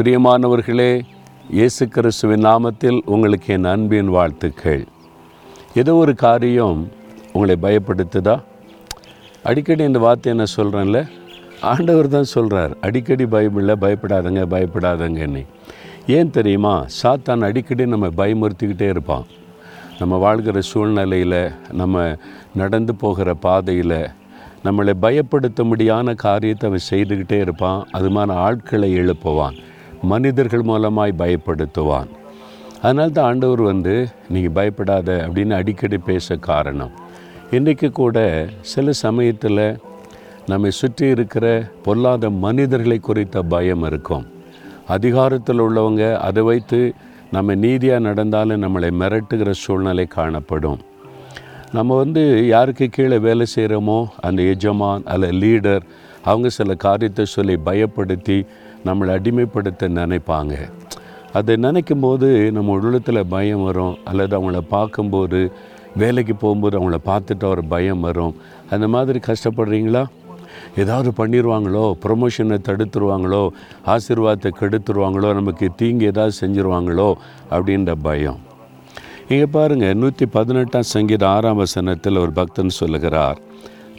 பிரியமானவர்களே இயேசு கிறிஸ்துவின் நாமத்தில் உங்களுக்கு என் அன்பின் வாழ்த்துக்கள். ஏதோ ஒரு காரியம் உங்களை பயப்படுத்துதா? அடிக்கடி இந்த வார்த்தை என்ன சொல்கிறேன்ல ஆண்டவர் தான் சொல்கிறார் அடிக்கடி பைபிளில் பயப்படாதங்க பயப்படாதங்கன்னு. ஏன் தெரியுமா? சாத்தான் அடிக்கடி நம்ம பயமுறுத்திக்கிட்டே இருப்பான். நம்ம வாழ்கிற சூழ்நிலையில் நம்ம நடந்து போகிற பாதையில் நம்மளை பயப்படுத்த முடியான காரியத்தை அவன் செய்துக்கிட்டே இருப்பான். அது மாதிரி ஆட்களை எழுப்புவான். மனிதர்கள் மூலமாய் பயப்படுத்துவான். அதனால தான் ஆண்டவர் வந்து நீங்கள் பயப்படாத அப்படின்னு அடிக்கடி பேச காரணம். இன்றைக்கு கூட சில சமயத்தில் நம்மை சுற்றி இருக்கிற பொல்லாத மனிதர்களை குறித்த பயம் இருக்கும். அதிகாரத்தில் உள்ளவங்க அதை வைத்து நம்ம நீதியாக நடந்தாலும் நம்மளை மிரட்டுகிற சூழ்நிலை காணப்படும். நம்ம வந்து யாருக்கு கீழே வேலை செய்கிறோமோ அந்த எஜமான் அல்ல லீடர் அவங்க சில காரியத்தை சொல்லி பயப்படுத்தி நம்மளை அடிமைப்படுத்த நினைப்பாங்க. அதை நினைக்கும் போது நம்ம உள்ளத்தில் பயம் வரும். அல்லது அவங்கள பார்க்கும்போது வேலைக்கு போகும்போது அவங்கள பார்த்துட்டு ஒரு பயம் வரும். அந்த மாதிரி கஷ்டப்படுறீங்களா? ஏதாவது பண்ணிடுவாங்களோ ப்ரொமோஷனை தடுத்துருவாங்களோ? ஆசீர்வாதத்தை கெடுத்துருவாங்களோ? நமக்கு தீங்கு ஏதாவது செஞ்சுருவாங்களோ? அப்படின்ற பயம். இங்கே பாருங்கள் நூற்றி பதினெட்டாம் சங்கீத ஆறாம் வசனத்தில் ஒரு பக்தன் சொல்லுகிறார்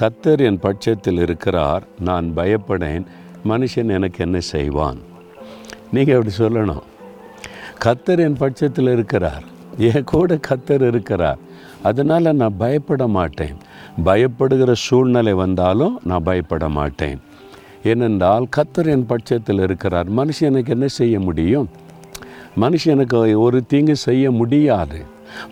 கத்தர் என் பட்சத்தில் இருக்கிறார் நான் பயப்படேன் மனுஷன் எனக்கு என்ன செய்வான்? நீங்கள் அப்படி சொல்லணும். கத்தர் என் பட்சத்தில் இருக்கிறார். என் கூட கத்தர் இருக்கிறார். அதனால் நான் பயப்பட மாட்டேன். பயப்படுகிற சூழ்நிலை வந்தாலும் நான் பயப்பட மாட்டேன். ஏனென்றால் கத்தர் என் பட்சத்தில் இருக்கிறார். மனுஷன் எனக்கு என்ன செய்ய முடியும்? மனுஷனுக்கு ஒரு தீங்கு செய்ய முடியாது.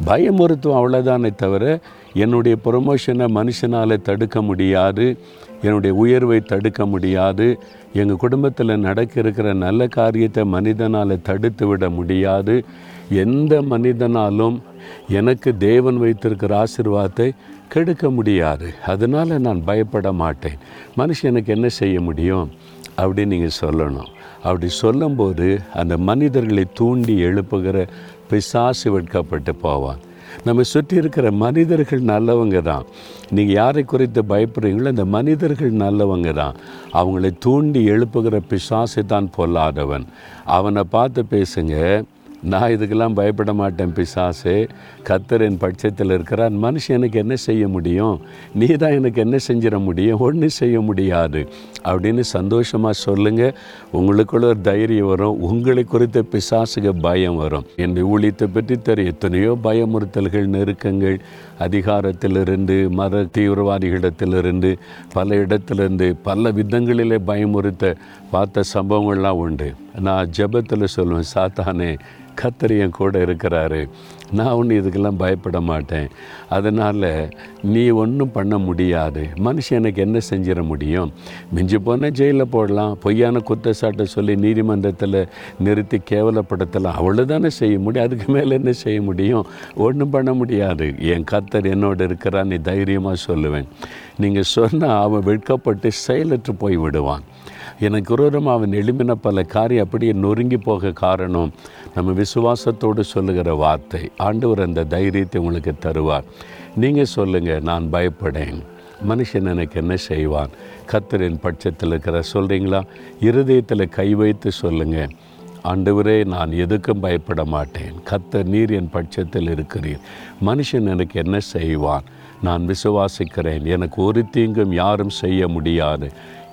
பயமுறுத்தும் அவ்வளோதானே தவிர என்னுடைய ப்ரொமோஷனை மனுஷனால் தடுக்க முடியாது. என்னுடைய உயர்வை தடுக்க முடியாது. எங்கள் குடும்பத்தில் நடக்க இருக்கிற நல்ல காரியத்தை மனிதனால் தடுத்து விட முடியாது. எந்த மனிதனாலும் எனக்கு தேவன் வைத்திருக்கிற ஆசிர்வாதத்தை கெடுக்க முடியாது. அதனால் நான் பயப்பட மாட்டேன். மனுஷனுக்கு என்ன செய்ய முடியும்? அப்படின்னு நீங்கள் சொல்லணும். அப்படி சொல்லும்போது அந்த மனிதர்களை தூண்டி எழுப்புகிற பிசாசு வெட்கப்பட்டு போவான். நம்ம சுற்றி இருக்கிற மனிதர்கள் நல்லவங்க தான். நீங்கள் யாரை குறித்து பயப்படுறீங்களோ அந்த மனிதர்கள் நல்லவங்க தான். அவங்களை தூண்டி எழுப்புகிற பிசாசை தான் பொல்லாதவன். அவனை பார்த்து பேசுங்க நான் இதுக்கெல்லாம் பயப்பட மாட்டேன் பிசாசு. கத்தர் என் பட்சத்தில் இருக்கிறார். மனுஷன் எனக்கு என்ன செய்ய முடியும்? நீ தான் எனக்கு என்ன செஞ்சிட முடியும்? ஒன்றும் செய்ய முடியாது. அப்படின்னு சந்தோஷமாக சொல்லுங்கள் உங்களுக்குள்ள ஒரு தைரியம் வரும். உங்களை குறித்த பிசாசுக்கு பயம் வரும். என் ஊழியத்தை பற்றி தெரியும். எத்தனையோ பயமுறுத்தல்கள் நெருக்கங்கள் அதிகாரத்திலிருந்து மத தீவிரவாதிகளிடத்திலிருந்து பல இடத்திலிருந்து பல விதங்களிலே பயமுறுத்த பார்த்த சம்பவங்கள்லாம் உண்டு. நான் ஜெபத்தில் சொல்லுவேன் சாத்தானே கத்தர் என் கூட இருக்கிறாரு. நான் ஒன்றும் இதுக்கெல்லாம் பயப்பட மாட்டேன். அதனால் நீ ஒன்றும் பண்ண முடியாது. மனுஷன் எனக்கு என்ன செஞ்சிட முடியும்? மிஞ்சி போனால் ஜெயிலில் போடலாம். பொய்யான குற்றச்சாட்டை சொல்லி நீதிமன்றத்தில் நிறுத்தி கேவலப்படுத்தலாம். அவ்வளோதானே செய்ய முடியும்? அதுக்கு மேலே என்ன செய்ய முடியும்? ஒன்றும் பண்ண முடியாது. என் கத்தர் என்னோட இருக்கிறான் நீ தைரியமாக சொல்லுவேன். நீங்கள் சொன்னால் அவன் வெட்கப்பட்டு செயலற்று போய் விடுவான். எனக்கு விரோதமாக அவன் எளிமின பல காரியம் அப்படியே நொறுங்கி போக காரணம் நம்ம விசுவாசத்தோடு சொல்லுகிற வார்த்தை. ஆண்டவர் அந்த தைரியத்தை உங்களுக்கு தருவார். நீங்கள் சொல்லுங்கள் நான் பயப்படேன். மனுஷன் எனக்கு என்ன செய்வான்? கத்தரின் பட்சத்தில் இருக்கிற சொல்கிறீங்களா இருதயத்தில் கை வைத்து சொல்லுங்கள் ஆண்டவரே நான் எதுக்கும் பயப்பட மாட்டேன். கத்த நீர் என் பட்சத்தில் இருக்கிறீர். மனுஷன் எனக்கு என்ன செய்வான்? நான் விசுவாசிக்கிறேன். எனக்கு ஒரு தீங்கும் யாரும் செய்ய முடியாது.